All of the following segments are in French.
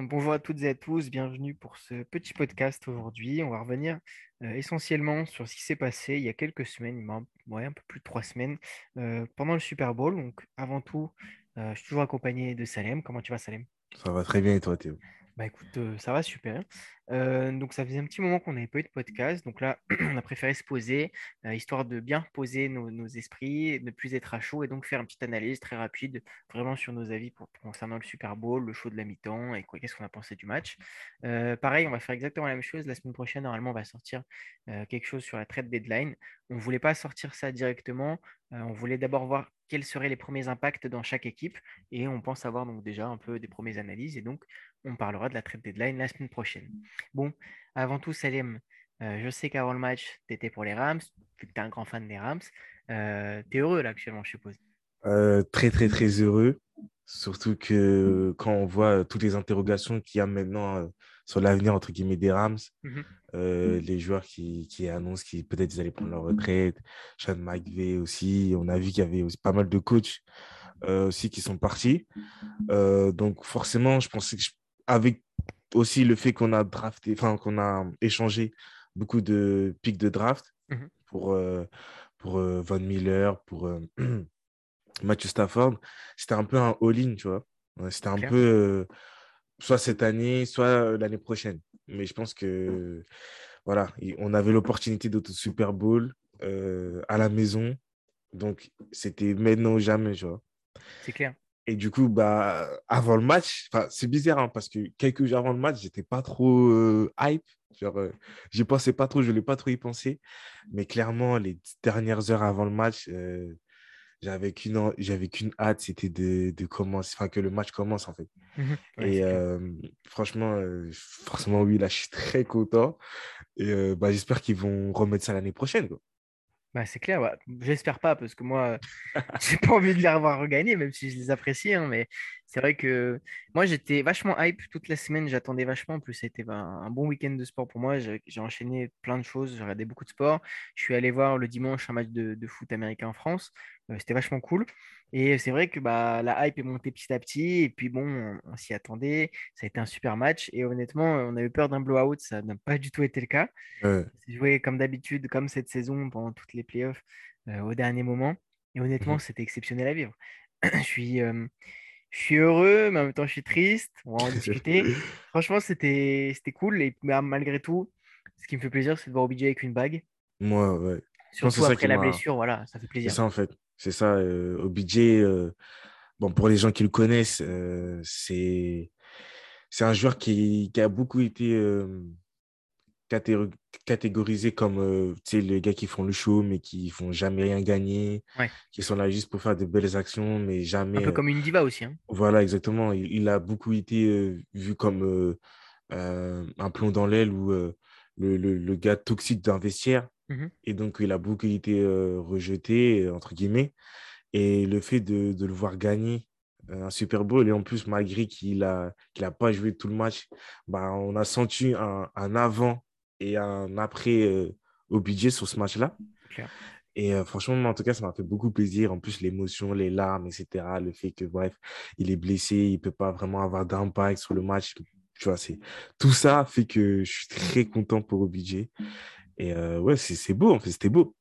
bonjour à toutes et à tous, bienvenue pour ce petit podcast aujourd'hui. On va revenir euh, essentiellement sur ce qui s'est passé il y a quelques semaines, un peu plus de trois semaines, euh, pendant le Super Bowl. Donc, avant tout, euh, je suis toujours accompagné de Salem. Comment tu vas, Salem? Ça va très bien et toi, Théo? Bah écoute, ça va super. donc ça faisait un petit moment qu'on n'avait pas eu de podcast. Donc là, on a préféré se poser, histoire de bien poser nos, esprits, ne plus être à chaud et donc faire une petite analyse très rapide, vraiment sur nos avis concernant le Super Bowl, le show de la mi-temps et qu'est-ce qu'on a pensé du match. pareil, on va faire exactement la même chose. La semaine prochaine, normalement, on va sortir quelque chose sur la trade deadline. On ne voulait pas sortir ça directement. on voulait d'abord voir quels seraient les premiers impacts dans chaque équipe et on pense avoir donc déjà un peu des premières analyses et donc on parlera de la trade deadline la semaine prochaine. Bon, avant tout, Salim, euh, je sais qu'avant le match, tu étais pour les Rams, vu que tu es un grand fan des Rams. Euh, tu es heureux là actuellement, je suppose euh, Très, très, très heureux. Surtout que quand on voit toutes les interrogations qu'il y a maintenant sur l'avenir entre guillemets des Rams, mhm. les joueurs qui, qui annoncent qu'ils peut-être ils allaient prendre leur retraite, Sean McVay aussi, on a vu qu'il y avait aussi pas mal de coachs aussi qui sont partis. donc forcément, je pensais que avec aussi le fait qu'on a drafté, enfin qu'on a échangé beaucoup de pics de draft mhm. pour, euh, pour euh, Von Miller, pour euh, Matthew Stafford, c'était un peu un all-in, tu vois. C'était un peu soit cette année, soit l'année prochaine. Mais je pense que voilà, on avait l'opportunité d'autre Super Bowl à la maison. Donc, c'était maintenant ou jamais, tu vois. C'est clair. Et du coup, bah, avant le match, c'est bizarre hein, parce que quelques jours avant le match, j'étais pas trop euh, hype. Genre, euh, j'y pensais pas trop, je voulais pas trop y penser. Mais clairement, les dernières heures avant le match, euh, j'avais qu'une j'avais qu'une hâte, c'était de, de commencer, enfin que le match commence en fait. Mmh et franchement, forcément oui, là, je suis très content. Et bah, j'espère qu'ils vont remettre ça l'année prochaine. Quoi. Bah, c'est clair, j'espère pas, parce que moi, j'ai pas envie de les revoir regagner, même si je les apprécie. Hein, mais c'est vrai que moi, j'étais vachement hype toute la semaine, j'attendais vachement. En plus, c'était un bon week-end de sport pour moi. J'ai enchaîné plein de choses, j'ai regardé beaucoup de sport. Je suis allé voir le dimanche un match de, de foot américain en France. Euh, c'était vachement cool. Et c'est vrai que bah, la hype est montée petit à petit. Et puis bon, on, s'y attendait. Ça a été un super match. Et honnêtement, on a eu peur d'un blowout. Ça n'a pas du tout été le cas. C'est joué comme d'habitude, comme cette saison pendant toutes les playoffs euh, au dernier moment. Et honnêtement, mhm. c'était exceptionnel à vivre. je, suis, euh, je suis heureux, mais en même temps, je suis triste. On va en discuter. Franchement, c'était cool. Et bah, malgré tout, ce qui me fait plaisir, c'est de voir OBJ avec une bague. Moi, ouais. Surtout après la blessure, voilà, ça fait plaisir. C'est ça, en fait. C'est ça, euh, OBJ, euh, bon, pour les gens qui le connaissent, euh, c'est c'est un joueur qui, qui, a beaucoup été catégorisé comme les gars qui font le show, mais qui font jamais rien gagner, qui sont là juste pour faire de belles actions, mais jamais. Un peu comme une diva aussi. Hein. Voilà, exactement. Il, a beaucoup été vu comme un plomb dans l'aile ou le, le, le, gars toxique d'un vestiaire. Mmh et donc, il a beaucoup été rejeté, entre guillemets. Et le fait de, de le voir gagner un Super Bowl, et en plus, malgré qu'il n'a qu'il a pas joué tout le match, bah, on a senti un, un avant et un après au budget sur ce match-là. Et franchement, en tout cas, ça m'a fait beaucoup plaisir. En plus, l'émotion, les larmes, etc. Le fait que, bref, il est blessé, il ne peut pas vraiment avoir d'impact sur le match. Tu vois, tout ça fait que je suis très content pour OBJ. Et euh, ouais, c'est beau, en fait, c'était beau.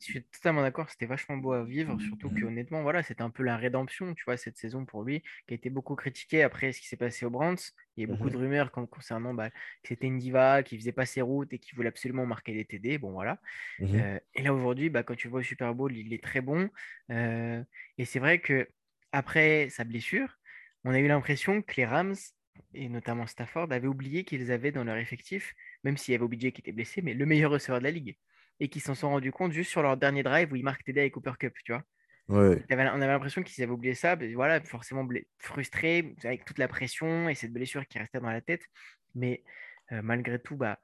Je suis totalement d'accord, c'était vachement beau à vivre, surtout que honnêtement, voilà, c'était un peu la rédemption, tu vois, cette saison pour lui, qui a été beaucoup critiquée après ce qui s'est passé au Brands. Il y a beaucoup de mmh rumeurs concernant bah, que c'était une diva, qui faisait pas ses routes et qui voulait absolument marquer des TD. Bon, voilà. Mmh euh, et là, aujourd'hui, bah, quand tu vois le Super Bowl, il est très bon. Euh, et c'est vrai que après sa blessure, on a eu l'impression que les Rams, et notamment Stafford, avaient oublié qu'ils avaient dans leur effectif même s'il y avait OBJ qui était blessé, mais le meilleur receveur de la ligue. Et qui s'en sont rendus compte juste sur leur dernier drive où ils marquent TD avec Cooper Cup, tu vois. On avait l'impression qu'ils avaient oublié ça, voilà, forcément frustrés avec toute la pression et cette blessure qui restait dans la tête. Mais euh, malgré tout, bah,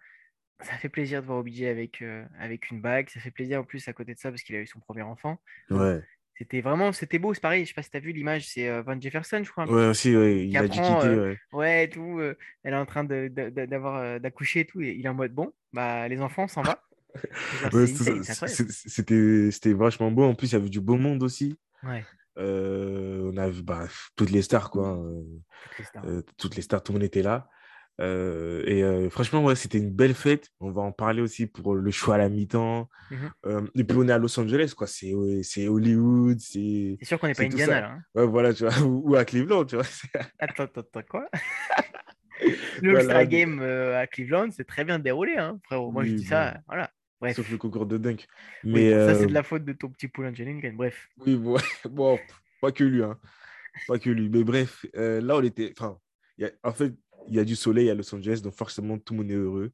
ça fait plaisir de voir OBJ avec, euh, avec une bague. Ça fait plaisir en plus à côté de ça parce qu'il a eu son premier enfant. Ouais. C'était vraiment, c'était beau, c'est pareil, je sais pas si tu as vu l'image, c'est euh, Van Jefferson, je crois. Ouais, aussi, ouais, il a dû quitter. Ouais. tout, elle est en train d'avoir d'accoucher et tout, et il est en mode bon, bah les enfants, s'en va. C'était vachement beau, en plus, il y avait du beau monde aussi. Ouais. on a vu bah, toutes les stars, quoi. Hein, toutes les stars. toutes les stars, tout le monde était là. Euh, et euh, franchement, ouais, c'était une belle fête. On va en parler aussi pour le choix à la mi-temps. Mmh euh, et puis on est à Los Angeles, quoi. C'est, c'est Hollywood. C'est, sûr qu'on n'est pas Indiana, là. Hein. Ouais, voilà, tu vois. Ou, à Cleveland, tu vois. attends, attends, attends, quoi? Le voilà, Game à Cleveland, c'est très bien déroulé, hein, frérot. Moi, je dis ça, voilà. Bref. Sauf le concours de dunk. Mais ça, c'est de la faute de ton petit poulain Jalen Bref. Oui, bon, bon, pas que lui, hein. Pas que lui. Mais bref, là, on était. Enfin, y a... en fait, il y a du soleil à Los Angeles, donc forcément tout le monde est heureux.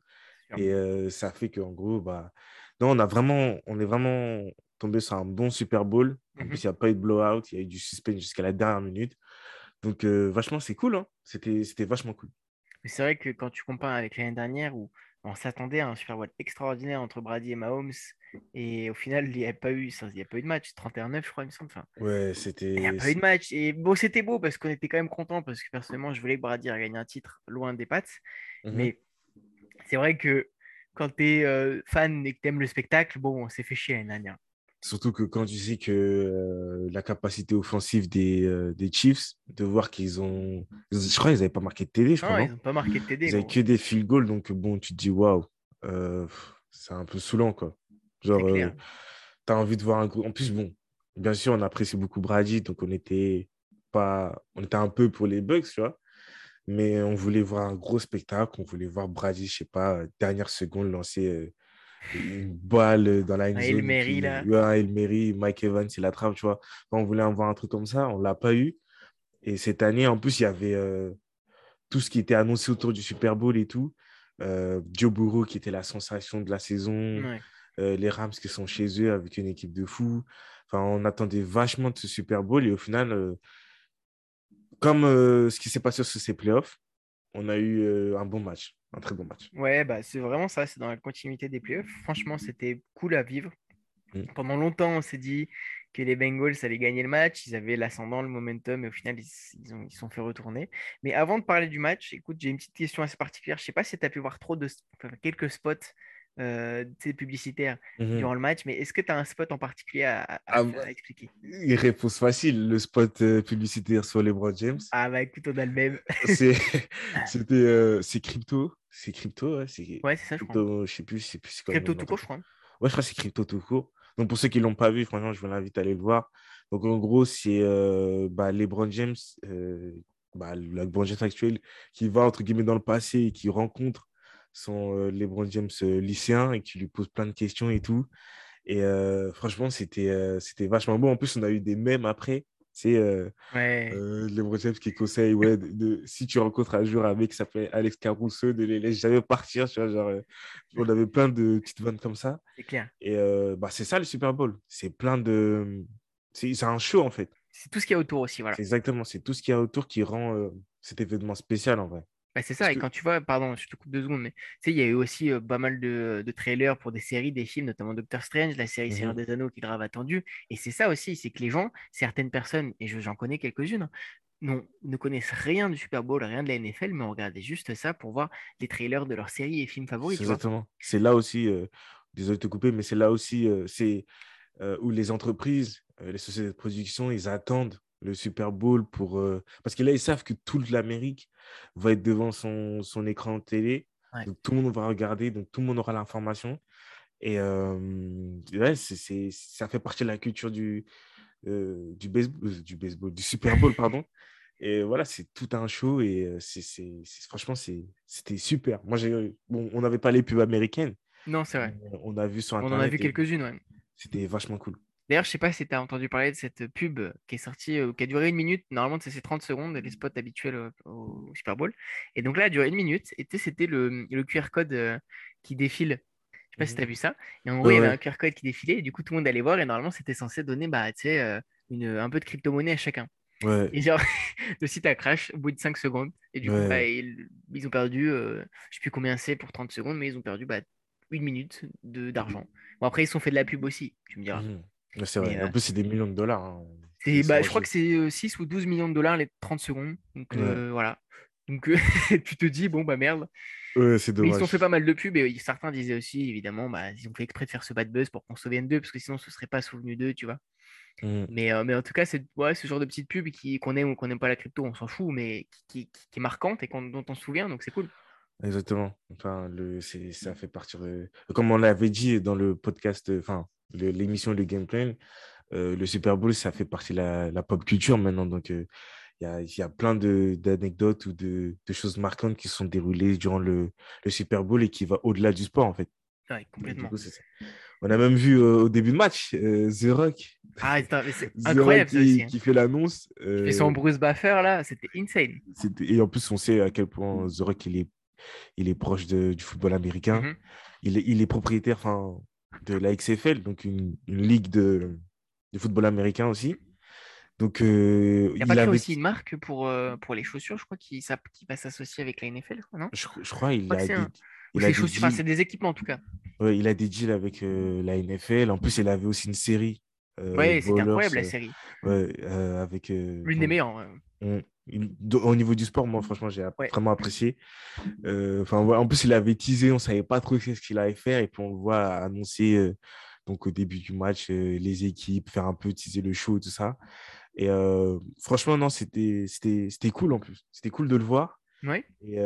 Et euh, ça fait qu'en gros, bah, non, on, a vraiment, on est vraiment tombé sur un bon Super Bowl. En mmh plus, il n'y a pas eu de blowout, il y a eu du suspense jusqu'à la dernière minute. Donc, euh, vachement, c'est cool. Hein C'était vachement cool. Mais c'est vrai que quand tu compares avec l'année dernière où on s'attendait à un Super Bowl extraordinaire entre Brady et Mahomes, et au final, il n'y a pas eu, il y a pas eu de match, 31-9, je crois, il me semble. Enfin, ouais, c'était. Il n'y a pas eu de match. Et bon, c'était beau parce qu'on était quand même content parce que personnellement, je voulais que Brady ait gagné un titre loin des pattes. Mmh Mais c'est vrai que quand tu es euh, fan et que tu aimes le spectacle, bon, on s'est fait chier l'année dernière. Surtout que quand tu sais que euh, la capacité offensive des, euh, des Chiefs, de voir qu'ils ont. Je crois qu'ils n'avaient pas marqué de TD, je crois. Non, ils n'ont pas marqué de TD. Ils n'avaient que des field goals, donc bon, tu te dis waouh, c'est un peu saoulant, quoi. Genre, euh, tu as envie de voir un gros. En plus, bon, bien sûr, on apprécie beaucoup Brady, donc on était, pas... on était un peu pour les Bucks, tu vois. Mais on voulait voir un gros spectacle, on voulait voir Brady, je sais pas, dernière seconde, lancer euh, une balle dans la zone. Mary, là. Ouais, Mary, Mike Evans, il trappe, tu vois. on voulait avoir un truc comme ça, on l'a pas eu. Et cette année, en plus, il y avait euh, tout ce qui était annoncé autour du Super Bowl et tout. Joe Burrow qui était la sensation de la saison. Euh, les Rams qui sont chez eux avec une équipe de fous. Enfin, on attendait vachement de ce Super Bowl et au final, euh, comme euh, ce qui s'est passé sur ces playoffs, on a eu un bon match, un très bon match. Ouais, bah, c'est vraiment ça, c'est dans la continuité des playoffs. Franchement, c'était cool à vivre. Mm. Pendant longtemps, on s'est dit que les Bengals allaient gagner le match, ils avaient l'ascendant, le momentum, et au final, ils, ont, ils sont fait retourner. Mais avant de parler du match, écoute, j'ai une petite question assez particulière. Je ne sais pas si tu as pu voir trop de quelques spots euh, publicitaires mmh durant le match, mais est-ce que tu as un spot en particulier à, ah bah, expliquer? réponse facile, le spot euh, publicitaire sur LeBron James. Ah bah écoute, on a le même. C'était euh, c'est crypto, c'est crypto, ouais, c'est ouais, ça, je crois. Je sais plus, c'est plus quoi. Crypto tout court, je crois. Ouais, je crois que c'est crypto tout court. Donc pour ceux qui l'ont pas vu, franchement, je vous invite à aller le voir. Donc en gros, c'est euh, bah, LeBron James, bah, le LeBron James actuel, qui va entre guillemets dans le passé et qui rencontre sont euh, LeBron James euh, lycéen et qui lui pose plein de questions et tout. Et euh, franchement, c'était c'était vachement beau. En plus, on a eu des mèmes après. C'est ouais. LeBron James qui conseille ouais, de, si tu rencontres un jour un mec qui s'appelle Alex Caruso, de les laisser jamais partir. Tu vois, genre, on avait plein de petites vannes comme ça. C'est clair. Et bah, c'est ça le Super Bowl. C'est plein de. C'est un show en fait. C'est tout ce qu'il y a autour aussi. Voilà. Exactement. C'est tout ce qu'il y a autour qui rend cet événement spécial en vrai. Bah, c'est ça, et quand tu vois, pardon, je te coupe deux secondes, mais tu sais, il y a eu aussi pas mal de, trailers pour des séries, des films, notamment Doctor Strange, la série Seigneur mmh des Anneaux qui est grave attendue. Et c'est ça aussi, c'est que les gens, certaines personnes, et j'en connais quelques-unes, hein, ne connaissent rien du Super Bowl, rien de la NFL, mais on regardait juste ça pour voir les trailers de leurs séries et films favoris. Exactement. C'est là aussi, désolé de te couper, mais c'est là aussi c'est où les entreprises, les sociétés de production, ils attendent le Super Bowl pour. Parce que là, ils savent que toute l'Amérique va être devant son, son écran de télé. Donc, tout le monde va regarder, donc tout le monde aura l'information. Et ouais, c'est, ça fait partie de la culture du, du, baseball, du baseball, du Super Bowl, pardon. Et voilà, c'est tout un show et c'est, franchement, c'est, c'était super. Moi, j'ai, bon, on n'avait pas les pubs américaines. Non, c'est vrai. On a vu sur Internet. On en a vu quelques-unes, ouais. C'était vachement cool. D'ailleurs, je sais pas si tu as entendu parler de cette pub qui est sortie, qui a duré une minute. Normalement, c'est 30 secondes, les spots habituels au, Super Bowl. Et donc là, elle a duré une minute. Et c'était le, le, QR code qui défile. Je sais pas si tu as vu ça. Et en gros, il y avait un QR code qui défilait. Et du coup, tout le monde allait voir. Et normalement, c'était censé donner bah, une, un peu de crypto-monnaie à chacun. Et genre, le site a crash au bout de 5 secondes. Et du coup, bah, ils, ont perdu, je sais plus combien c'est pour 30 secondes, mais ils ont perdu bah, une minute d'argent. Bon, après, ils sont fait de la pub aussi, tu me diras. Mmh c'est vrai. en plus, c'est des millions de dollars. Hein. Bah, je crois que c'est 6 ou 12 millions de dollars les 30 secondes. Donc voilà. Donc tu te dis, bon, bah merde. Ouais, c'est dommage. ils ont fait pas mal de pubs et certains disaient aussi, évidemment, bah, ils ont fait exprès de faire ce bad buzz pour qu'on se souvienne d'eux parce que sinon ce serait pas souvenu d'eux, tu vois. Mmh. Mais, mais en tout cas, c'est ouais, ce genre de petite pub qu'on aime ou qu'on n'aime pas la crypto, on s'en fout, mais qui, qui, est marquante et dont on se souvient, donc c'est cool. Exactement. Enfin, le, ça fait partir. comme on l'avait dit dans le podcast, enfin, l'émission de Gameplay, euh, le Super Bowl, ça fait partie de la, pop culture maintenant. Donc, il y, a, y, a, plein d'anecdotes ou de, de, choses marquantes qui sont déroulées durant le, le Super Bowl et qui va au-delà du sport, en fait. Ouais, complètement. On a même vu au début de match The Rock. Ah, c'est incroyable qui, aussi, hein. qui fait l'annonce. Et son Bruce Buffer là, c'était insane. Et en plus, on sait à quel point The Rock il est, il est proche de, du football américain. Mm-hmm. il, est, il est propriétaire de la XFL, donc une, une ligue de, de, football américain aussi. Donc, euh, il n'y a pas avait... aussi une marque pour, euh, pour les chaussures, je crois, qui, qui va s'associer avec la NFL, non? Je, je, crois il a, c'est des équipements en tout cas. Ouais, il a des deals avec euh, la NFL. En plus, il avait aussi une série. Euh, ouais, c'était incroyable la série. Ouais, avec. L'une des meilleures. Au niveau du sport, moi, franchement, j'ai vraiment apprécié. Enfin, en plus, il avait teasé, on ne savait pas trop ce qu'il allait faire. Et puis, on le voit annoncer donc, au début du match les équipes, faire un peu teaser le show, tout ça. Et franchement, non, c'était cool en plus. C'était cool de le voir. Et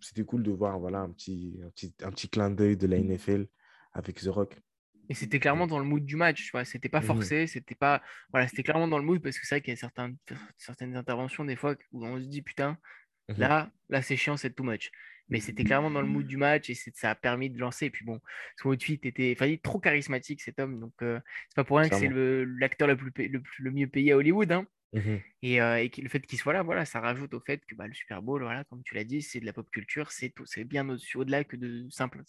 c'était cool de voir voilà, un, petit, un, petit, un petit clin d'œil de la NFL avec The Rock. Et c'était clairement dans le mood du match, tu vois. C'était pas mmh forcé, c'était pas. Voilà, c'était clairement dans le mood parce que c'est vrai qu'il y a certaines, certaines interventions des fois où on se dit putain, mmh là, là c'est chiant, c'est too much. Mais c'était clairement dans le mood du match et ça a permis de lancer. Et puis bon, son outfit était enfin, trop charismatique cet homme. Donc c'est pas pour rien que c'est l'acteur le, plus, le, le, mieux payé à Hollywood. Hein. Mmh et, euh, et, le fait qu'il soit là, voilà, ça rajoute au fait que bah, le Super Bowl, voilà, comme tu l'as dit, c'est de la pop culture, c'est bien au-delà que de simple,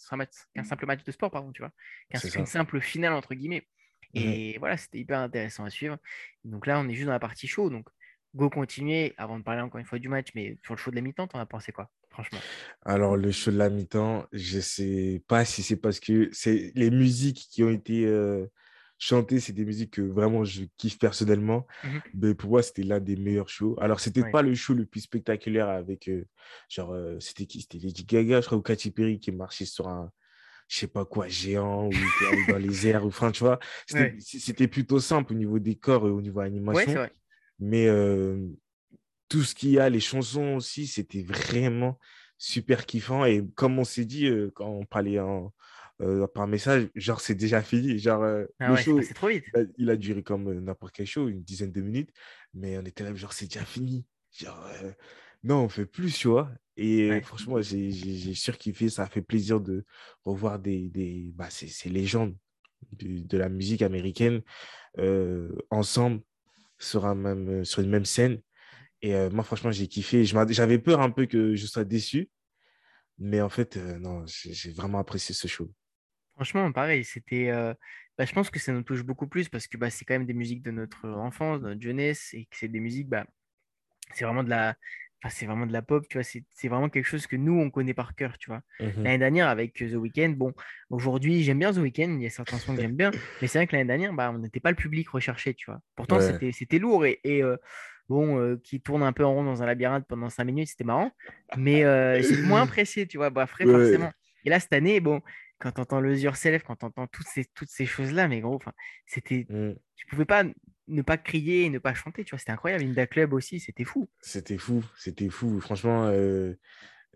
qu'un simple match de sport, pardon, tu vois, qu'une simple finale entre guillemets. Mmh et voilà, c'était hyper intéressant à suivre. Donc là, on est juste dans la partie show, donc go continuer avant de parler encore une fois du match, mais sur le show de la mi-temps, t'en as pensé quoi, franchement? Alors le show de la mi-temps, je sais pas si c'est parce que c'est les musiques qui ont été euh, chanter, c'est des musiques que vraiment je kiffe personnellement. Mmh Mais pour moi, c'était l'un des meilleurs shows. Alors, c'était pas le show le plus spectaculaire avec, euh, genre, euh, c'était qui? C'était Lady Gaga, je crois, ou Katy Perry qui marchait sur un, je sais pas quoi, géant, ou dans les airs, ou enfin, tu vois. C'était plutôt simple au niveau décor et au niveau animation. Mais euh, tout ce qu'il y a, les chansons aussi, c'était vraiment super kiffant. Et comme on s'est dit quand on parlait en, euh, par message, genre c'est déjà fini. Genre, euh, ah le show, trop vite. Il a, duré comme euh, n'importe quel show, une dizaine de minutes, mais on était là, genre c'est déjà fini. Genre, non, on fait plus, tu vois. Et franchement, j'ai surkiffé, ça a fait plaisir de revoir des, des bah, ces, légendes de, de, la musique américaine ensemble sur, un même, sur une même scène. Et moi, franchement, j'ai kiffé. J'avais peur un peu que je sois déçu. Mais en fait, non, j'ai vraiment apprécié ce show. Franchement, pareil, c'était. Euh, bah, je pense que ça nous touche beaucoup plus parce que bah, c'est quand même des musiques de notre enfance, de notre jeunesse, et que c'est des musiques, bah, c'est vraiment de la. c'est vraiment de la pop, tu vois, c'est vraiment quelque chose que nous, on connaît par cœur, tu vois. Mmh l'année dernière, avec The Weeknd, bon, aujourd'hui, j'aime bien The Weeknd, il y a certains sons que j'aime bien, mais c'est vrai que l'année dernière, bah, on n'était pas le public recherché, tu vois. Pourtant, c'était lourd et, euh, bon, euh, qui tourne un peu en rond dans un labyrinthe pendant cinq minutes, c'était marrant, mais c'est moins pressé, tu vois, bah, frais, forcément. Et là, cette année, bon, quand tu entends le Yourself, quand tu entends toutes ces, toutes ces choses-là, mais gros, c'était. Mmh. Tu pouvais pas ne pas crier et ne pas chanter, tu vois, c'était incroyable. Inda Club aussi, c'était fou. C'était fou, c'était fou. Franchement, euh,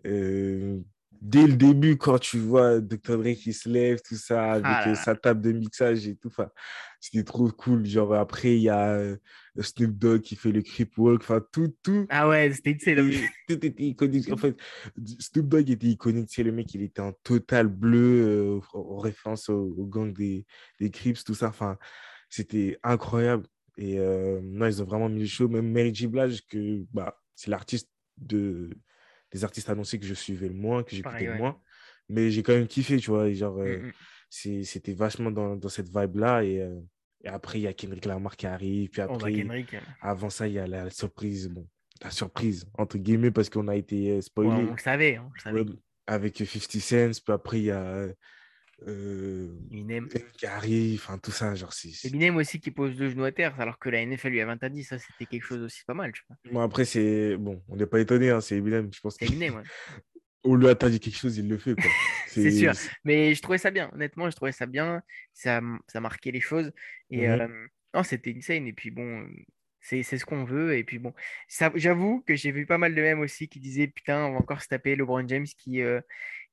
euh, dès le début, quand tu vois Dr. Dre qui se lève, tout ça, avec ah euh, sa table de mixage et tout, c'était trop cool. Genre, après, il y a euh, Snoop Dogg qui fait le creep walk, enfin, tout, tout. Ah ouais, c'était Tout était iconique. En fait, Snoop Dogg était iconique. Tu le mec, il était en total bleu, euh, en référence au, gang des, des Crips, tout ça. Enfin, c'était incroyable. Et non, ils ont vraiment mis le show. Même Mary J. Blige, que, bah, c'est l'artiste de des artistes annoncés que je suivais le moins, que j'écoutais le moins. Mais j'ai quand même kiffé, tu vois. Genre, mmh, euh, c'était vachement dans, dans cette vibe-là. Et, euh, et, après, il y a Kendrick Lamar qui arrive. Puis oh, bah, après, avant ça, il y a la surprise. Bon, la surprise, entre guillemets, parce qu'on a été euh, spoilé. on le savait. On le savait. avec 50 Cent. Puis après, il y a euh, Eminem qui arrive, enfin tout ça, genre c'est. Eminem aussi qui pose le genou à terre, alors que la NFL lui a 20 à 10, ça c'était quelque chose aussi pas mal, je crois. Bon, après, c'est. Bon, on n'est pas étonné, hein, c'est Eminem, je pense. C'est Eminem, ouais. on lui a dit quelque chose, il le fait, quoi. c'est sûr, mais je trouvais ça bien, honnêtement, je trouvais ça bien, ça, ça marquait les choses. Et, euh, Non, c'était insane. Et puis bon, c'est ce qu'on veut. Et puis bon, j'avoue que j'ai vu pas mal de mèmes aussi qui disaient Putain, on va encore se taper LeBron James qui, euh,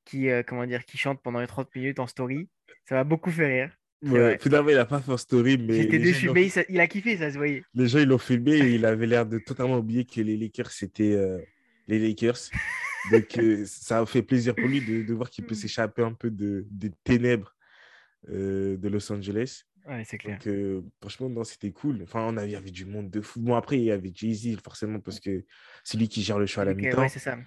qui, euh, comment dire, qui chante pendant les 30 minutes en story. Ça m'a beaucoup fait rire. Ouais, finalement, il n'a pas fait en story, mais. J'étais déçu, mais il, a kiffé, ça se voyait. Les gens, ils l'ont filmé et il avait l'air de totalement oublier que les Lakers, c'était euh, les Lakers. Donc, ça a fait plaisir pour lui de, de voir qu'il peut s'échapper un peu de, des ténèbres de Los Angeles. Ouais, c'est clair. Donc, euh, franchement, c'était cool. Enfin, on avait, il y avait du monde de fou. Bon, après, il y avait Jay-Z, forcément, parce que c'est lui qui gère le show à la mi-temps. Ouais, c'est ça.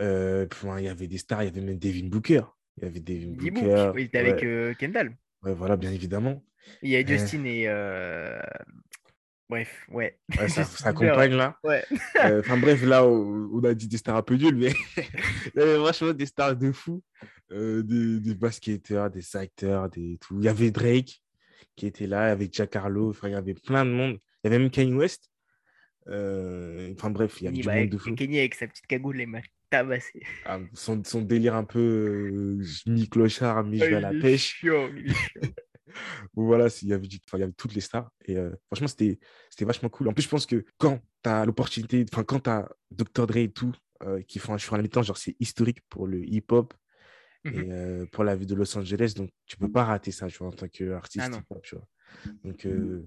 Euh, il y avait des stars, il y avait même Devin Booker. Il y avait Devin Booker. il était avec euh, Kendall. Ouais, voilà, bien évidemment. Il y a Justin et. Bref, ouais. ouais ça, s'accompagne là. Ouais. Enfin bref, là, on, a dit des stars un peu nulles, mais il y avait franchement des stars de fou. des, des, basketteurs, des acteurs, des tout. Il y avait Drake qui était là avec Jack Harlow. Enfin, il y avait plein de monde. Il y avait même Kanye West. Euh, enfin bref, il y avait du monde de fou. Kanye avec sa petite cagoule, les m'a tabassé. Ah, son, son, délire un peu euh, mi-clochard, mi à la pêche. voilà, il y, avait, il y avait toutes les stars. Et euh, franchement, c'était vachement cool. En plus, je pense que quand tu as l'opportunité, enfin, quand tu as Dr. Dre et tout, qui font un show à la mi-temps, genre c'est historique pour le hip-hop, et mmh euh, pour la vie de Los Angeles. Donc, tu peux pas rater ça, tu vois, en tant qu'artiste. Ah tu vois. Donc, euh,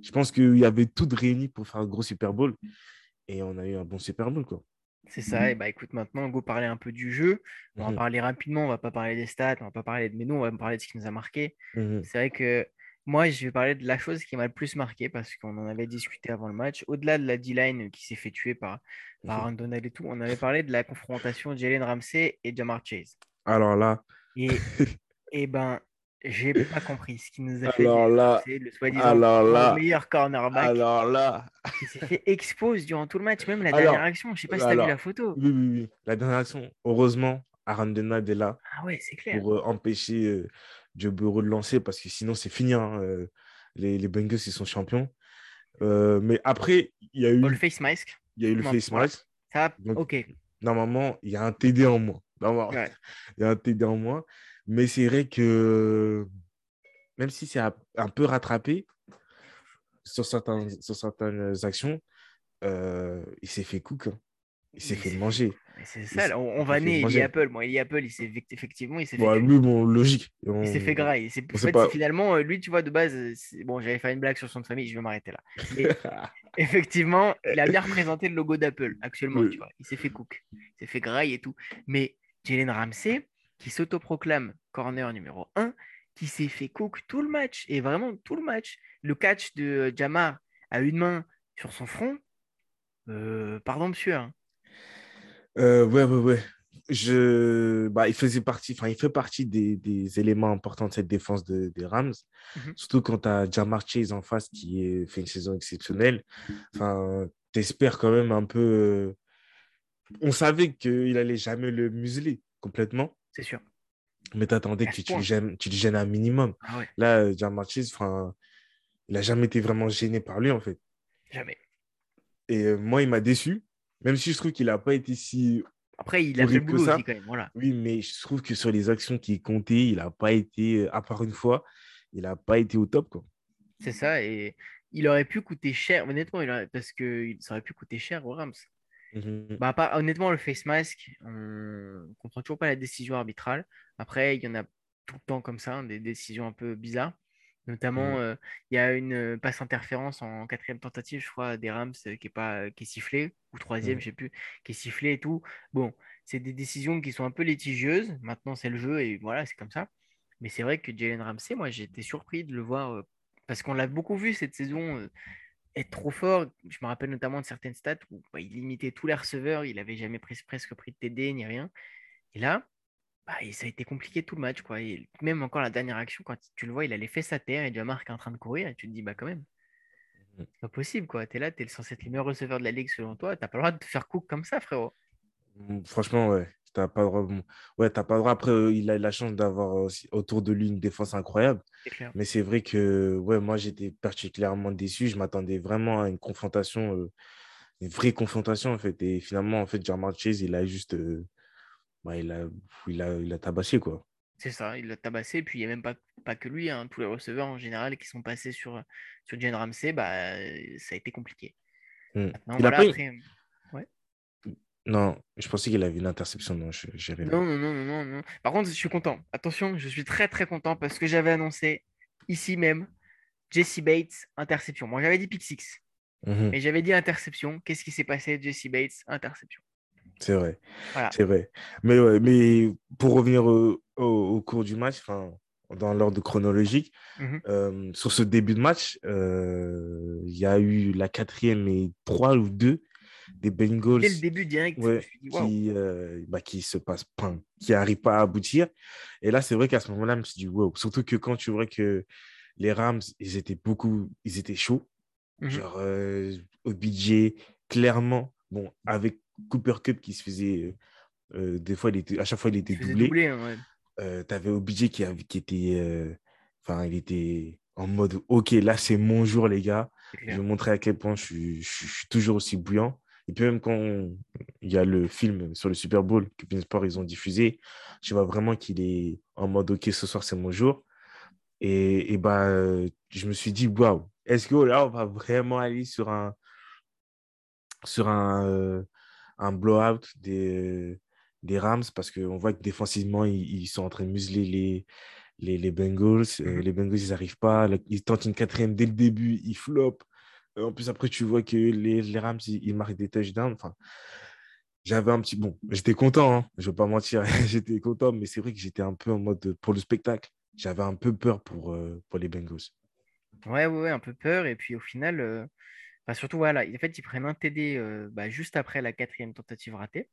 je pense qu'il y avait tout réuni pour faire un gros Super Bowl. Et on a eu un bon Super Bowl, quoi. C'est ça. Et bah écoute, maintenant, on va parler un peu du jeu. On va mmh parler rapidement. On va pas parler des stats. On va pas parler de. Mais nous, on va parler de ce qui nous a marqué. Mmh C'est vrai que moi, je vais parler de la chose qui m'a le plus marqué parce qu'on en avait discuté avant le match. Au-delà de la D-line qui s'est fait tuer par, par Aaron Donald et tout, on avait parlé de la confrontation Jalen Ramsey et Jamar Chase. Alors là. Et, et ben, j'ai pas compris ce qui nous a fait alors là, le soi-disant meilleur cornerback. Alors là. Il s'est fait expose durant tout le match, même la dernière action. Je sais pas si tu as vu la photo. Oui, oui, oui. La dernière action, heureusement, Aaron Donald est là. Ah ouais, c'est clair. Pour euh, empêcher euh, Joe Burrow de lancer parce que sinon, c'est fini. Hein, euh, les, les Bengals, ils sont champions. Euh, mais après, il y a eu. le face mask. Il y a eu le face mask. Ça, ok. Normalement, il y a un TD en moins. Il y a un TD en moins. Mais c'est vrai que même si c'est un peu rattrapé sur, certains, sur certaines actions, euh, il s'est fait cook. Hein. Il s'est fait manger. C'est ça, on, va né Eli Apple. Bon, Eli Apple, il s'est effectivement, il s'est fait. lui, bon, logique. Il s'est fait graille. C'est finalement, euh, lui, tu vois, de base, bon, j'allais faire une blague sur son de famille, je vais m'arrêter là. effectivement, il a bien représenté le logo d'Apple actuellement, tu vois. Il s'est fait cook, il s'est fait graille et tout. Mais Jalen Ramsey, qui s'autoproclame corner numéro 1, qui s'est fait cook tout le match, et vraiment tout le match. Le catch de Jamar à une main sur son front, euh, pardon monsieur. Hein. Euh, ouais, ouais, ouais. Je... Bah, il faisait partie, enfin, il fait partie des, des, éléments importants de cette défense de, des Rams. Mhm. Surtout quand tu as Jamar Chase en face qui est, fait une saison exceptionnelle. Enfin, t'espères quand même un peu. Euh, on savait qu'il allait jamais le museler complètement. C'est sûr. Mais t'attendais que tu le, gênes, tu le gênes un minimum. Ah Là, enfin, il n'a jamais été vraiment gêné par lui, en fait. Jamais. Et euh, moi, il m'a déçu. Même si je trouve qu'il n'a pas été si. Après, il a fait le boulot aussi, quand même. Voilà. Oui, mais je trouve que sur les actions qui comptaient, il n'a pas été, à part une fois, il n'a pas été au top. quoi. C'est ça. Et il aurait pu coûter cher, honnêtement, il parce que ça aurait pu coûter cher aux Rams. Mmh bah, pas, honnêtement, le face mask, on ne comprend toujours pas la décision arbitrale. Après, il y en a tout le temps comme ça, des décisions un peu bizarres. Notamment, mmh. il y a une passe interférence en quatrième tentative, je crois, des Rams qui est, pas, qui est sifflée, ou troisième, mmh. je sais plus, qui est sifflée et tout. Bon, c'est des décisions qui sont un peu litigieuses. Maintenant, c'est le jeu et voilà, c'est comme ça. Mais c'est vrai que Jalen Ramsey, moi, été surpris de le voir parce qu'on l'a beaucoup vu cette saison être trop fort. Je me rappelle notamment de certaines stats où bah, il limitait tous les receveurs, il avait jamais presque pris de TD ni rien. Et là, bah, ça a été compliqué tout le match. Quoi. Et même encore la dernière action, quand tu le vois, il a les fesses à terre et Jamar est en train de courir. Et tu te dis, bah quand même, mmh. c'est pas possible. Tu es là, tu es censé être le meilleur receveur de la ligue selon toi. Tu pas le droit de te faire cook comme ça, frérot. Mmh, franchement, ouais. T'as pas droit. Ouais, t'as pas. Après, euh, il a eu la chance d'avoir autour de lui une défense incroyable. Mais c'est vrai que ouais, moi, j'étais particulièrement déçu. Je m'attendais vraiment à une confrontation, euh, une vraie confrontation, en fait. Et finalement, en fait, Jamar Chase, il a juste. Euh, bah, il, a, il, a, il a tabassé, quoi. C'est ça, il l'a tabassé. Puis il n'y a même pas pas que lui, hein, tous les receveurs en général qui sont passés sur, sur Jane Ramsey, bah, ça a été compliqué. Il a pas Non, je pensais qu'il avait une interception. Non, non, non, non, non, non. Par contre, je suis content. Attention, je suis très très content parce que j'avais annoncé ici même Jesse Bates, interception. Moi, j'avais dit pick six. Mhm. Mais j'avais dit interception. Qu'est-ce qui s'est passé Jesse Bates, interception? C'est vrai. C'est vrai. Mais, mais pour revenir au, cours du match, dans l'ordre chronologique, mhm. euh, sur ce début de match, euh, il y a eu la quatrième et trois ou deux des Bengals. Dès le début direct, qui, euh, bah, qui se passe, qui n'arrive pas à aboutir. Et là, c'est vrai qu'à ce moment-là, je me suis dit, wow. Surtout que quand tu vois que les Rams, ils étaient beaucoup, ils étaient chauds. Mhm. Genre, au budget, clairement, bon, avec Cooper Cup qui se faisait. Euh, des fois, il était, à chaque fois, il était doublé. Hein, euh, tu avais OBJ qui, qui était. Euh, enfin, il était en mode Ok, là, c'est mon jour, les gars. Je vais montrer à quel point je, suis toujours aussi bouillant. Et puis, même quand il y a le film sur le Super Bowl que Sport ils ont diffusé, je vois vraiment qu'il est en mode Ok, ce soir, c'est mon jour. Et, et bah, je me suis dit Waouh, est-ce que là, on va vraiment aller sur un. Sur un un blowout des, des Rams? Parce qu'on voit que défensivement, ils, sont en train de museler les, les, les Bengals. Euh, mmh les Bengals, ils n'arrivent pas. Ils tentent une quatrième dès le début, ils flopent. Euh, en plus, après, tu vois que les, les Rams, ils, marquent des touchdowns. Enfin, j'avais un petit. Bon, j'étais content, hein, je ne vais pas mentir. j'étais content, mais c'est vrai que j'étais un peu en mode pour le spectacle. J'avais un peu peur pour, euh, pour les Bengals. Ouais, ouais, un peu peur. Et puis au final, surtout, voilà, en fait, ils prennent un TD bah, juste après la quatrième tentative ratée.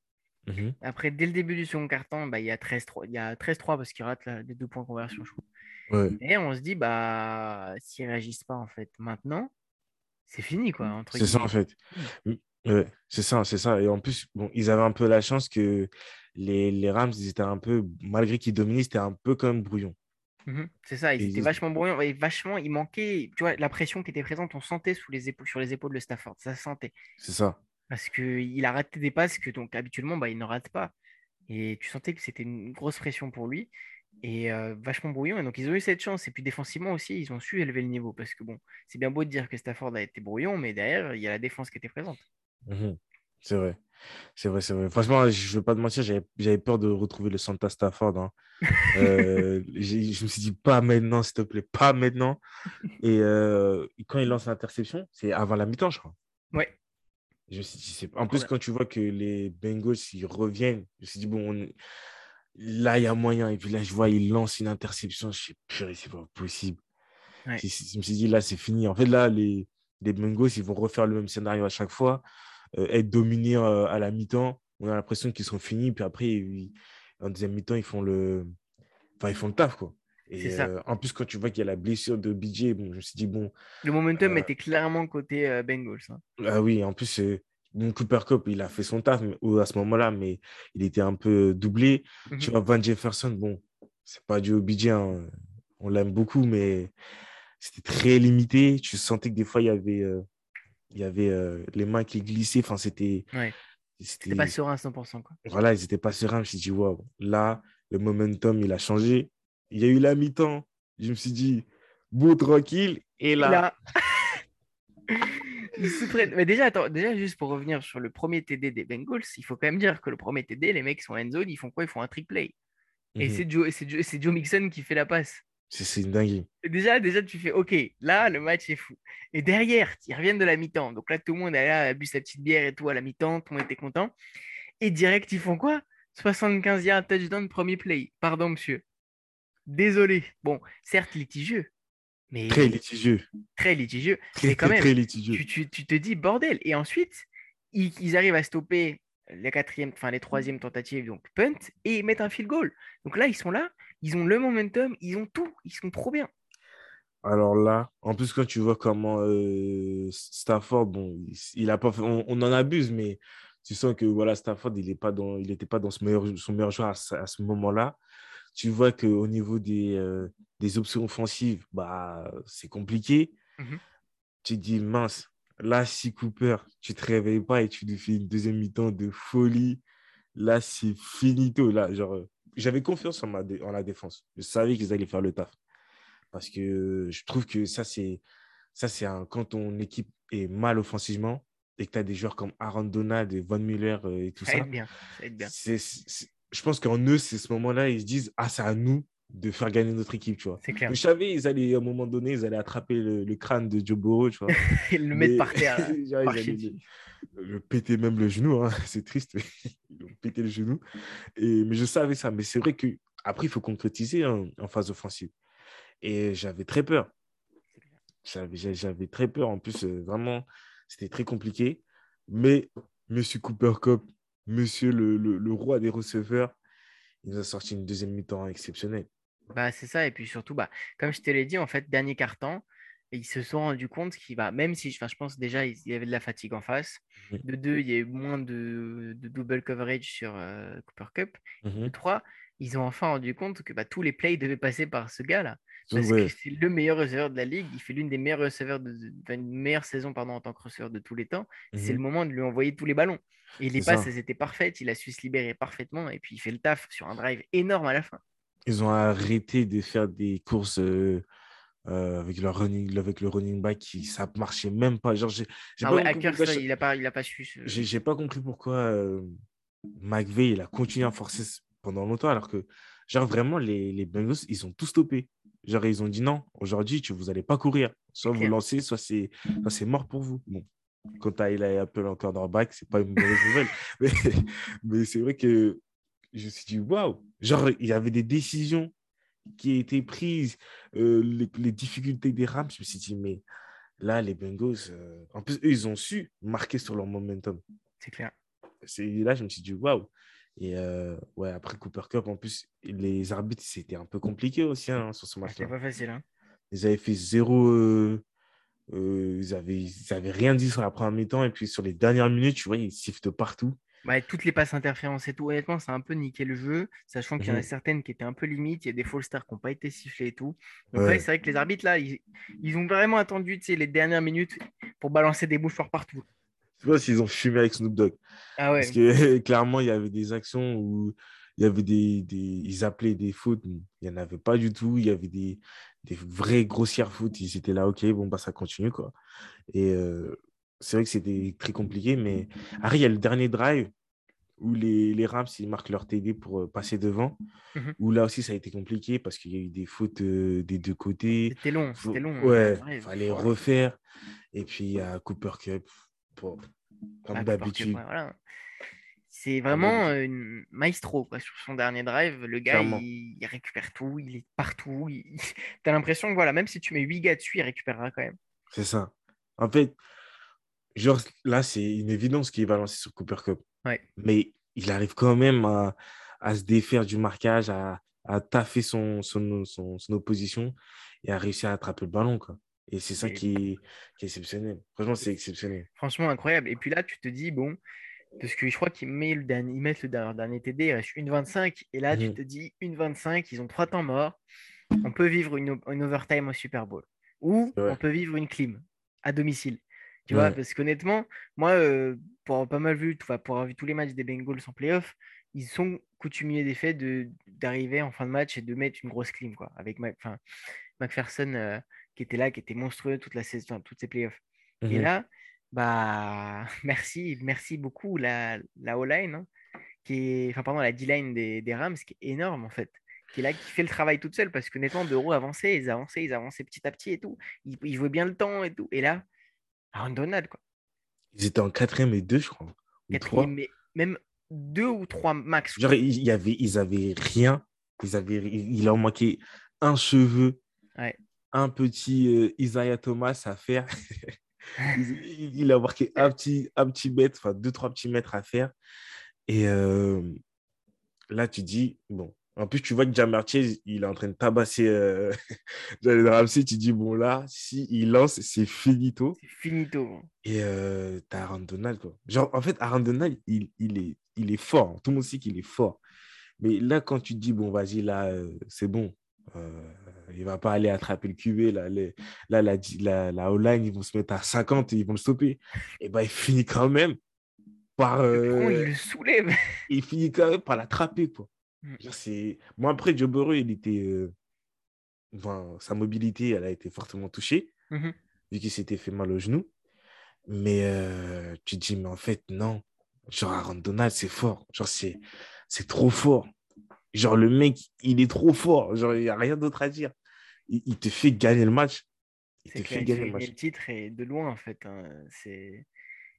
Mmh après, dès le début du second carton, bah, il y a 13-3 parce qu'ils ratent les deux points de conversion, je crois. Et on se dit, bah, s'ils ne réagissent pas, en fait, maintenant, c'est fini, quoi. C'est ça, en fait. Mmh, c'est ça, c'est ça. Et en plus, bon, ils avaient un peu la chance que les, les Rams, ils étaient un peu, malgré qu'ils dominaient, c'était un peu comme brouillon. Mmh c'est ça, ils étaient vachement bruyants et vachement, il manquait, tu vois, la pression qui était présente, on sentait sous les épaules, sur les épaules de Stafford, ça se sentait. C'est ça. Parce qu'il a raté des passes que donc habituellement, bah, il ne rate pas. Et tu sentais que c'était une grosse pression pour lui et euh, vachement brouillon. Et donc ils ont eu cette chance. Et puis défensivement aussi, ils ont su élever le niveau parce que bon, c'est bien beau de dire que Stafford a été brouillon, mais derrière, il y a la défense qui était présente. Mmh c'est vrai. C'est vrai, c'est vrai. Franchement, je ne veux pas te mentir, j'avais peur de retrouver le Santa Stafford. Hein. Euh, je me suis dit, pas maintenant, s'il te plaît, pas maintenant. Et euh, quand il lance l'interception, c'est avant la mi-temps, je crois. Ouais. Je me suis dit, en plus, quand tu vois que les Bengals, ils reviennent, je me suis dit, bon, là, il y a moyen. Et puis là, je vois, il lance une interception. Je sais, purée, c'est pas possible. Je, me suis dit, là, c'est fini. En fait, là, les, les Bengals, ils vont refaire le même scénario à chaque fois. Euh, être dominés euh, à la mi-temps. On a l'impression qu'ils sont finis, puis après, en deuxième mi-temps, ils font le, enfin, ils font le taf, quoi. Et euh, en plus, quand tu vois qu'il y a la blessure de BJ, bon, je me suis dit, bon. Le momentum était clairement côté Bengals. Hein. Ah oui, en plus, mon Cooper Cup, il a fait son taf à ce moment-là, mais il était un peu doublé. Tu mmh vois, Van Jefferson, bon, c'est pas du OBJ, hein. on l'aime beaucoup, mais c'était très limité. Tu sentais que des fois, il y avait il y avait euh, les mains qui glissaient. Enfin, c'était. Ouais. C'était pas serein à 100%. Quoi. Voilà, ils n'étaient pas sereins. Je me suis dit, wow, là, le momentum, il a changé. Il y a eu la mi-temps. Je me suis dit, beau, tranquille. Et là. Mais déjà, attends, déjà, juste pour revenir sur le premier TD des Bengals, il faut quand même dire que le premier TD, les mecs sont en zone, ils font quoi? Ils font un trick play. Et mhm. c'est Joe, Joe, Joe Mixon qui fait la passe. C'est une dinguerie. Déjà, déjà, tu fais OK, là, le match est fou. Et derrière, ils reviennent de la mi-temps. Donc là, tout le monde a, là, a bu sa petite bière et tout à la mi-temps, tout le monde était content. Et direct, ils font quoi? 75 yards touchdown, premier play. Pardon, monsieur. Désolé. Bon, certes, litigieux. Mais... Très litigieux. Très litigieux. mais quand même, Tu, tu, tu, te dis bordel. Et ensuite, ils, ils arrivent à stopper les quatrièmes, enfin les troisièmes tentatives, donc punt, et mettre un field goal. Donc là, ils sont là, ils ont le momentum, ils ont tout, ils sont trop bien. Alors là, en plus, quand tu vois comment euh, Stafford, bon, il, a pas on, en abuse, mais tu sens que voilà, Stafford, il n'était pas dans, il pas dans meilleur, son meilleur joueur à, ce moment-là. Tu vois qu'au niveau des, euh, des options offensives, bah, c'est compliqué. Mmh tu te dis, mince, là, si Cooper, tu te réveilles pas et tu lui fais une deuxième mi-temps de folie, là, c'est finito. Là, genre, j'avais confiance en, ma en la défense. Je savais qu'ils allaient faire le taf. Parce que je trouve que ça, c'est ça, c'est quand ton équipe est mal offensivement et que tu as des joueurs comme Aaron Donald et Von Muller euh, et tout ça. Ça aide bien. Ça aide bien. Je pense qu'en eux, c'est ce moment-là, ils se disent Ah, c'est à nous de faire gagner notre équipe, tu vois. C'est clair. Je savais, ils allaient, à un moment donné, ils allaient attraper le, crâne de Joe Burrow, tu vois. ils le mettent par terre. genre, le, péter même le genou, hein. c'est triste, mais ils ont pété le genou. Et, mais je savais ça. Mais c'est vrai que après, il faut concrétiser en phase offensive. Et j'avais très peur. J'avais très peur. En plus, euh, vraiment, c'était très compliqué. Mais Monsieur Cooper Cup, Monsieur le, le, roi des receveurs, il nous a sorti une deuxième mi-temps exceptionnelle. Bah, c'est ça. Et puis surtout, bah, comme je te l'ai dit, en fait, dernier carton, ils se sont rendus compte qu'il va, même si je pense déjà il y avait de la fatigue en face, mmh. de deux, il y a eu moins de, de double coverage sur euh, Cooper Cup, mmh de trois, ils ont enfin rendu compte que bah, tous les plays devaient passer par ce gars-là. Parce que c'est le meilleur receveur de la ligue. Il fait l'une des meilleures receveurs de, une meilleure saison pardon, en tant que receveur de tous les temps. C'est le mmh moment de lui envoyer tous les ballons. Et les passes, elles étaient parfaites. Il a su se libérer parfaitement. Et puis, il fait le taf sur un drive énorme à la fin. Ils ont arrêté de faire des courses euh, euh, avec, leur running, avec le running back. Qui, ça marchait même pas. Genre, ah ouais, il n'a pas, il a pas su. J'ai pas compris pourquoi euh, McVeigh il a continué à forcer pendant longtemps alors que, genre, vraiment, les, les Bengals, ils ont tout stoppé. Genre, ils ont dit non, aujourd'hui, vous n'allez pas courir. Soit vous lancez, soit c'est mort pour vous. Bon, quand tu as Eli Apple encore dans le bac, c'est pas une mauvaise nouvelle. mais, mais c'est vrai que je me suis dit, waouh! Genre, il y avait des décisions qui étaient prises, euh, les, difficultés des Rams. Je me suis dit, mais là, les Bengals, euh, en plus, eux, ils ont su marquer sur leur momentum. C'est clair. Là, je me suis dit, waouh! Et euh, ouais, après Cooper Cup, en plus, les arbitres, c'était un peu compliqué aussi hein, sur ce match-là. C'était pas facile. Hein. Ils avaient fait zéro. Euh, euh, ils, avaient, ils avaient rien dit sur la première mi-temps. Et puis sur les dernières minutes, tu vois, ils sifflent partout. Ouais, toutes les passes interférences et tout, honnêtement, ça a un peu niqué le jeu, sachant qu'il y en a mhm. certaines qui étaient un peu limites. Il y a des false stars qui n'ont pas été sifflés et tout. Donc, c'est vrai que les arbitres, là, ils, ils ont vraiment attendu les dernières minutes pour balancer des mouchoirs partout. Je sais pas s'ils ont fumé avec Snoop Dogg. Ah ouais. Parce que clairement, il y avait des actions où il y avait des, des, Ils appelaient des fautes. Il n'y en avait pas du tout. Il y avait des, des vraies grossières fautes. Ils étaient là, OK, bon, bah, ça continue. Quoi. Et euh, c'est vrai que c'était très compliqué. Mais après, il y a le dernier drive où les, les Rams ils marquent leur TD pour euh, passer devant. Mhm. Où là aussi, ça a été compliqué parce qu'il y a eu des fautes euh, des deux côtés. C'était long. C'était long. Ouais, il fallait refaire. Et puis, il y a Cooper Cup comme d'habitude. C'est vraiment une maestro quoi, sur son dernier drive. Le gars, il... récupère tout, il est partout. Il... tu as l'impression que voilà, même si tu mets 8 gars dessus, il récupérera quand même. C'est ça. En fait, genre là, c'est une évidence qu'il va lancer sur Cooper Cup. Ouais. Mais il arrive quand même à, à se défaire du marquage, à, à taffer son, son, son, son, opposition et à réussir à attraper le ballon. Quoi. Et c'est ça qui est, qui est, exceptionnel. Franchement, c'est exceptionnel. Franchement, incroyable. Et puis là, tu te dis, bon, parce que je crois qu'ils mettent le dernier, ils mettent le dernier TD, il reste 1,25. Et là, tu mmh. te dis, 1,25, ils ont trois temps morts. On peut vivre une, une overtime au Super Bowl. Ou on peut vivre une clim à domicile. Tu vois, parce qu'honnêtement, moi, euh, pour avoir pas mal vu, pour avoir vu tous les matchs des Bengals en playoff, ils sont coutumiers des faits d'arriver en fin de match et de mettre une grosse clim, quoi. Avec McPherson, euh, qui était là, qui était monstrueux toute la saison, toutes ces playoffs. Et mmh là, bah, merci, merci beaucoup la, la O-line, hein, qui est, enfin, pardon, la D-line des, des, Rams, qui est énorme en fait, qui est là, qui fait le travail toute seule, parce que nettement, d'euros avançaient, ils avançaient, ils avançaient petit à petit et tout. Ils, ils jouaient bien le temps et tout. Et là, Donald, quoi. Ils étaient en quatrième et deux, je crois. Quatrième, mais même deux ou trois max. Genre, il y avait, ils avaient rien. Ils avaient, il leur manquait un cheveu. Ouais un petit euh, Isaiah Thomas à faire. il, a marqué un petit, un petit mètre, enfin deux, trois petits mètres à faire. Et euh, là, tu dis, bon, en plus, tu vois que Jamartier, il est en train de tabasser euh, Jalen Ramsey. Tu dis, bon, là, si il lance, c'est finito. C'est finito. Et euh, tu as Aaron Donald, quoi. Genre, en fait, Aaron Donald, il, il, est, il est fort. Tout le monde sait qu'il est fort. Mais là, quand tu dis, bon, vas-y, là, euh, c'est bon, euh, il ne va pas aller attraper le QB. Là, là la, la, la O-line, ils vont se mettre à 50 et ils vont le stopper. Et ben, il finit quand même par. Euh, il le soulève. Il finit quand même par l'attraper. Quoi. Mm. Moi, après, Joe Burrow, il était. Euh, sa mobilité, elle a été fortement touchée, mmh vu qu'il s'était fait mal au genou. Mais euh, tu te dis, mais en fait, non. Genre, Aaron Donald, c'est fort. Genre, c'est, c'est trop fort. Genre, le mec, il est trop fort. Genre, il n'y a rien d'autre à dire. Il, te fait gagner le match. Il te fait gagner le match. le titre et de loin, en fait. Hein. C'est...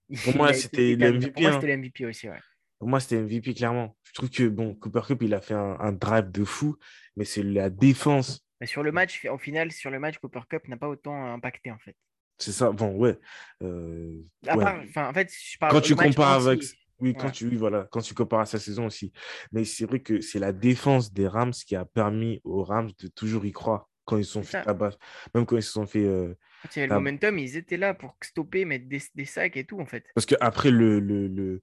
Pour moi, c'était le MVP. Pour moi, c'était MVP aussi, ouais. Pour moi, c'était MVP, clairement. Je trouve que, bon, Cooper Cup, il a fait un, drive de fou, mais c'est la défense. Mais sur le match, au final, sur le match, Cooper Cup n'a pas autant impacté, en fait. C'est ça, bon, ouais. Euh, en fait, je parle quand tu compares avec. Oui, quand tu, voilà, quand tu compares à sa saison aussi. Mais c'est vrai que c'est la défense des Rams qui a permis aux Rams de toujours y croire quand ils sont fait tabac. Même quand ils se sont fait. Euh, le momentum, ils étaient là pour stopper, mettre des, sacs et tout, en fait. Parce qu'après le, le, le,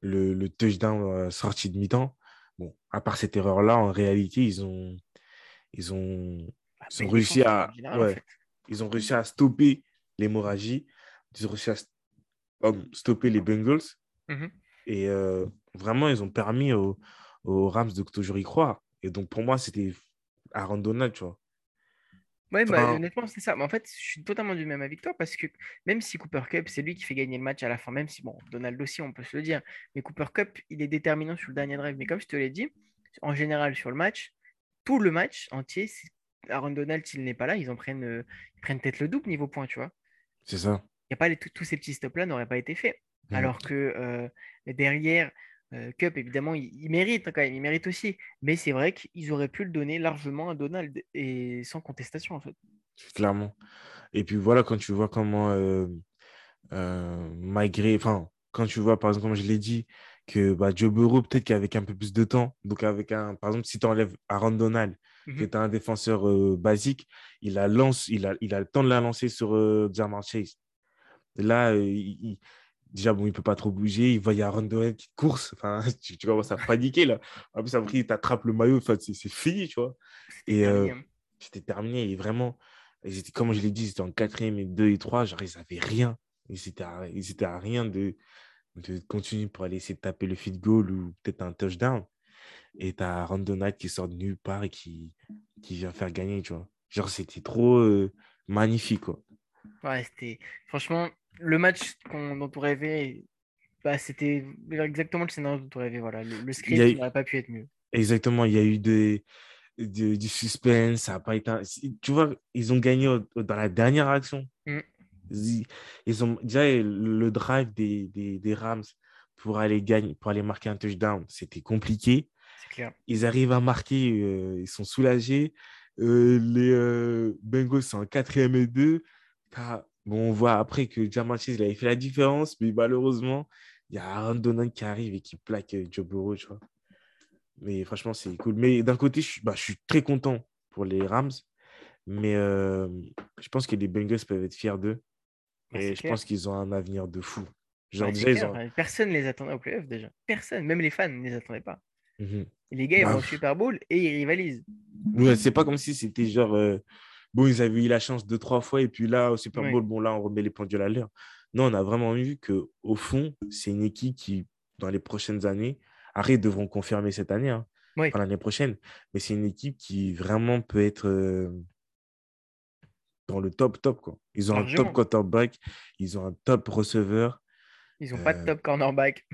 le, le touchdown euh, sorti de mi-temps, bon, à part cette erreur-là, en réalité, ils ont, ils ont, bah, ils ont réussi à. ouais, Ils ont réussi à stopper l'hémorragie. Ils ont réussi à stopper les Bengals. Mmh et euh, vraiment, ils ont permis aux, Rams de toujours y croire. Et donc, pour moi, c'était Aaron Donald, tu vois. Ouais, bah, honnêtement, c'est ça. Mais en fait, je suis totalement du même avec toi parce que même si Cooper Cup, c'est lui qui fait gagner le match à la fin, même si, bon, Donald aussi, on peut se le dire, mais Cooper Cup, il est déterminant sur le dernier drive. Mais comme je te l'ai dit, en général, sur le match, tout le match entier, Aaron Donald, s'il n'est pas là, ils en prennent, euh, ils prennent peut-être le double niveau point, tu vois. C'est ça. Y a pas les, tous ces petits stops-là n'auraient pas été faits. Mmh. Alors que euh, derrière, euh, Cup, évidemment, il, mérite quand même, il mérite aussi. Mais c'est vrai qu'ils auraient pu le donner largement à Donald et sans contestation, en fait. Clairement. Et puis voilà, quand tu vois comment, euh, malgré, enfin, quand tu vois, par exemple, comme je l'ai dit, que bah, Joe Burrow, peut-être qu'avec un peu plus de temps, donc avec un, par exemple, si tu enlèves Aaron Donald, qui est un défenseur basique, il a, lance, il, a, il a le temps de la lancer sur euh, Jamar Chase. Là, il, déjà, bon, il ne peut pas trop bouger. Il voit, il y a qui course. Enfin, tu, tu commences à paniquer, là. En plus, après, il t'attrape le maillot. Enfin, c'est fini, tu vois. Et c'était terminé. Et vraiment, comme je l'ai dit, c'était en quatrième et deux et trois. Genre, ils n'avaient rien. Ils étaient à, ils à rien de, de continuer pour aller essayer de taper le feed goal ou peut-être un touchdown. Et tu as Donald qui sort de nulle part et qui, qui vient faire gagner, tu vois. Genre, c'était trop euh, magnifique, quoi. Ouais, c'était... Franchement, le match dont on rêvait, bah, c'était exactement le scénario dont on rêvait. Voilà. Le, script n'aurait pas pu être mieux. Exactement, il y a eu des, du suspense, ça n'a pas été... Tu vois, ils ont gagné dans la dernière action. Mm. Ils, ont déjà le drive des, des, des, Rams pour aller gagner, pour aller marquer un touchdown, c'était compliqué. Ils arrivent à marquer, euh, ils sont soulagés. Euh, les euh, Bengals sont en quatrième et deux. Bon, on voit après que Jamal Chase il avait fait la différence, mais malheureusement, il y a Aaron Donald qui arrive et qui plaque Joe Burrow, tu vois. Mais franchement, c'est cool. Mais d'un côté, je suis, bah, je suis très content pour les Rams, mais je pense que les Bengals peuvent être fiers d'eux. Et je pense qu'ils ont un avenir de fou. Genre, Personne ne les attendait au playoff déjà. Personne, même les fans ne les attendaient pas. Mmh les gars, ils bah, vont au Super Bowl et ils rivalisent. Ouais, c'est pas comme si c'était genre. Euh, bon, ils avaient eu la chance deux, trois fois et puis là, au Super Bowl, bon, là, on remet les pendules à l'heure. Non, on a vraiment vu qu'au fond, c'est une équipe qui, dans les prochaines années, arrête devront confirmer cette année, hein, l'année prochaine, mais c'est une équipe qui vraiment peut être euh, dans le top, top. Quoi. Ils ont un top quarterback, ils ont un top receveur. Ils n'ont pas de euh, top cornerback.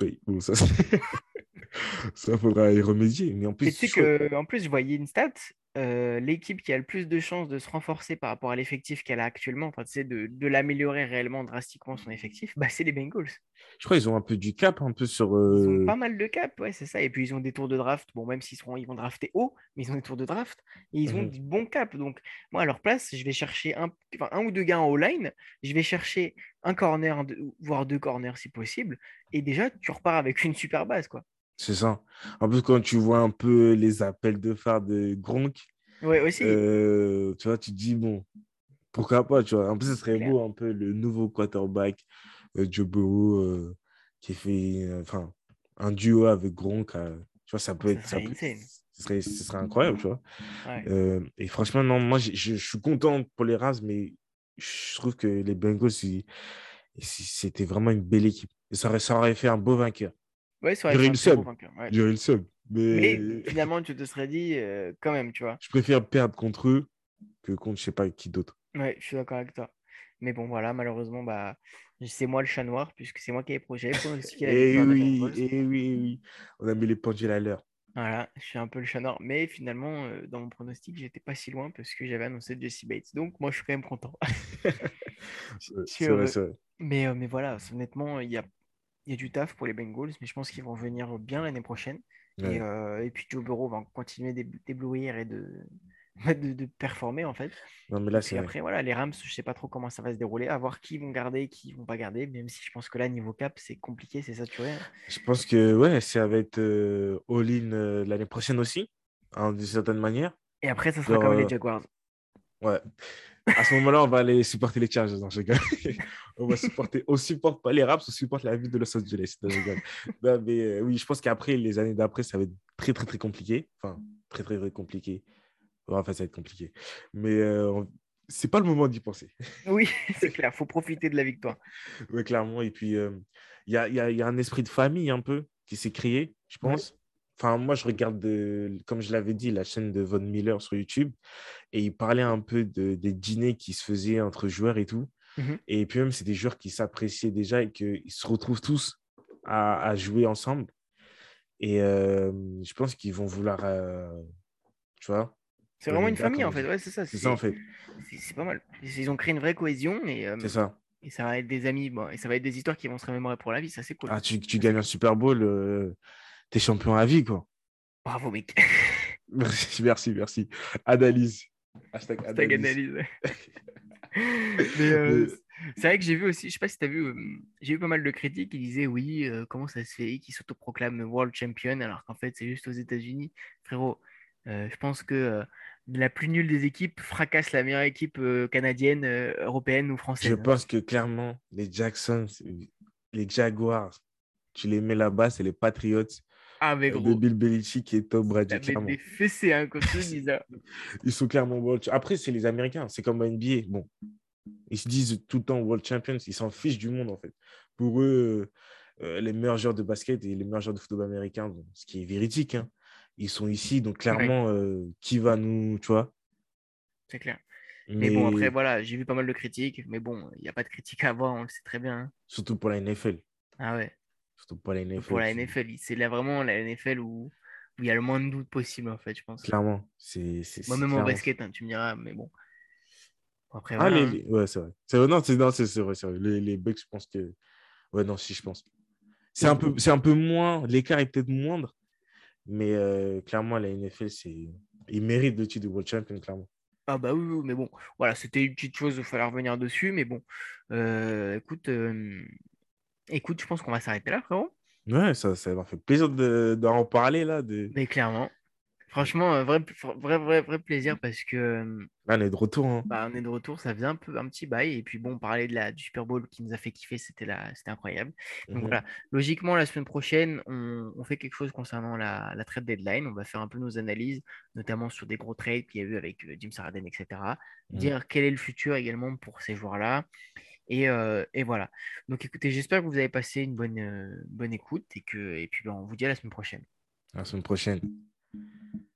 Oui, bon, ça, ça faudra y remédier. Mais en plus, tu sais que, en plus, je voyais une stat. Euh, l'équipe qui a le plus de chances de se renforcer par rapport à l'effectif qu'elle a actuellement, enfin, de, de l'améliorer réellement drastiquement son effectif, bah, c'est les Bengals. Je crois qu'ils ont un peu du cap, un peu sur. Ils ont euh, pas mal de cap, ouais, c'est ça. Et puis ils ont des tours de draft. Bon, même s'ils seront, ils vont drafter haut, mais ils ont des tours de draft et ils ont mmh du bon cap. Donc, moi, à leur place, je vais chercher un, un ou deux gars en line Je vais chercher un corner, voire deux corners si possible. Et déjà, tu repars avec une super base, quoi. C'est ça. En plus, quand tu vois un peu les appels de phare de Gronk, ouais, aussi. Euh, tu vois, tu te dis, bon, pourquoi pas, tu vois. En plus, ce serait beau un peu le nouveau quarterback, euh, Joe Burrow, euh, qui fait enfin, un duo avec Gronk. tu vois, ça peut être. Ça ce, serait, ce serait incroyable, tu vois. et franchement, non, moi, je, je, suis content pour les Rams, mais je trouve que les Bengals, c'était vraiment une belle équipe. Et ça aurait, ça aurait fait un beau vainqueur. Ouais, ça aurait été un le Mais... finalement, tu te serais dit quand même, tu vois. Je préfère perdre contre eux que contre je sais pas qui d'autre. Ouais, je suis d'accord avec toi. Mais bon, voilà, malheureusement, bah, c'est moi le chat noir, puisque c'est moi qui ai projet. et, eh oui, et eh oui, oui, on a mis les pendules à l'heure. Voilà, je suis un peu le chat noir. Mais finalement, euh, dans mon pronostic, j'étais pas si loin parce que j'avais annoncé Jesse Bates. Donc, moi, je suis quand même content. c'est vrai, vrai. Mais, euh, mais voilà, honnêtement, il y a, y a du taf pour les Bengals, mais je pense qu'ils vont venir bien l'année prochaine. Et, euh, et, puis Joe Burrow va continuer d'éblouir et de, de, performer en fait. Non, mais là, et après, voilà, les Rams, je sais pas trop comment ça va se dérouler, à voir qui vont garder, qui vont pas garder, même si je pense que là, niveau cap, c'est compliqué, c'est saturé. Hein. Je pense que ouais, ça va être euh, all-in euh, l'année prochaine aussi, hein, d'une certaine manière. Et après, ça sera comme les euh, Jaguars. Ouais. À ce moment-là, on va aller supporter les Chargers. dans ce on va supporter, on supporte pas les Rams, on supporte la ville de Los Angeles. non, mais oui, je pense qu'après, les années d'après, ça va être très, très, très compliqué. Enfin, très, très, très compliqué. Enfin, ça va être compliqué. Mais euh, c'est pas le moment d'y penser. Oui, c'est clair. faut profiter de la victoire. oui, clairement. Et puis, il y, a, y, a, y, a, un esprit de famille un peu qui s'est créé, je pense. Enfin, moi, je regarde, comme je l'avais dit, la chaîne de Von Miller sur YouTube. Et il parlait un peu de, des dîners qui se faisaient entre joueurs et tout. Mmh et puis même, c'est des joueurs qui s'appréciaient déjà et qu'ils se retrouvent tous à, à jouer ensemble. Et je pense qu'ils vont vouloir, tu vois, c'est vraiment une famille, en fait. Ouais, c'est ça. C'est ça, en fait. C'est pas mal. Ils ont créé une vraie cohésion. Et, c'est ça. Et ça va être des amis. Bon, et ça va être des histoires qui vont se remémorer pour la vie. Ça, c'est cool. Ah, tu, tu gagnes un Super Bowl, euh, t'es champion à vie, quoi. Bravo, mec. merci, merci, merci. Analyse. Hashtag analyse. Euh, c'est vrai que j'ai vu aussi, je sais pas si tu as vu, j'ai vu pas mal de critiques qui disaient oui, comment ça se fait qu'ils s'autoproclament World Champion alors qu'en fait c'est juste aux États-Unis. Frérot, je pense que la plus nulle des équipes fracasse la meilleure équipe euh, canadienne, euh, européenne ou française. Je pense que clairement, les Jacksons, les Jaguars, tu les mets là-bas, c'est les Patriots. Ah, mais gros. Bill Belichick et Tom Brady. Des fessées, hein. Ils sont clairement World Après, c'est les Américains, c'est comme NBA. Bon, ils se disent tout le temps World Champions, ils s'en fichent du monde, en fait. Pour eux, euh, les meilleurs joueurs de basket et les meilleurs joueurs de football américain, ce qui est véridique, hein, ils sont ici, donc clairement, euh, qui va nous, tu vois? C'est clair. Mais... bon, après, voilà, j'ai vu pas mal de critiques, mais bon, il n'y a pas de critiques à avoir, on le sait très bien. Hein. Surtout pour la NFL. Ah ouais. Surtout pour la NFL. Pour la NFL, c'est là vraiment la NFL où il y a le moins de doute possible, en fait, je pense. Clairement. c'est Moi-même au basket, hein, tu me diras, mais bon. Après, ah, voilà, les, hein. ouais, c'est vrai. C'est non, c'est vrai, vrai. Les, les Bucks, je pense que. Ouais, non, si, je pense. C'est un, peu, un peu moins. L'écart est peut-être moindre, mais euh, clairement, la NFL, c'est... il mérite le titre de World Champion, clairement. Ah bah oui, mais bon, voilà, c'était une petite chose, il fallait revenir dessus, mais bon, euh, écoute, euh, écoute, je pense qu'on va s'arrêter là, frérot. Ouais, ça, ça m'a fait plaisir d'en parler là. De... Mais clairement, Franchement, euh, vrai, vrai, vrai, vrai plaisir parce que. Euh, on est de retour. Hein. Bah, on est de retour, ça faisait un, peu, un petit bail. Et puis bon, parler de la, du Super Bowl qui nous a fait kiffer, c'était incroyable. Donc voilà, logiquement, la semaine prochaine, on, on fait quelque chose concernant la, la, trade deadline. On va faire un peu nos analyses, notamment sur des gros trades qu'il y a eu avec euh, Jim Sarden, etc. Dire quel est le futur également pour ces joueurs-là. Et, et, voilà. Donc écoutez, j'espère que vous avez passé une bonne, bonne écoute et, que, et puis ben, on vous dit à la semaine prochaine. À la semaine prochaine.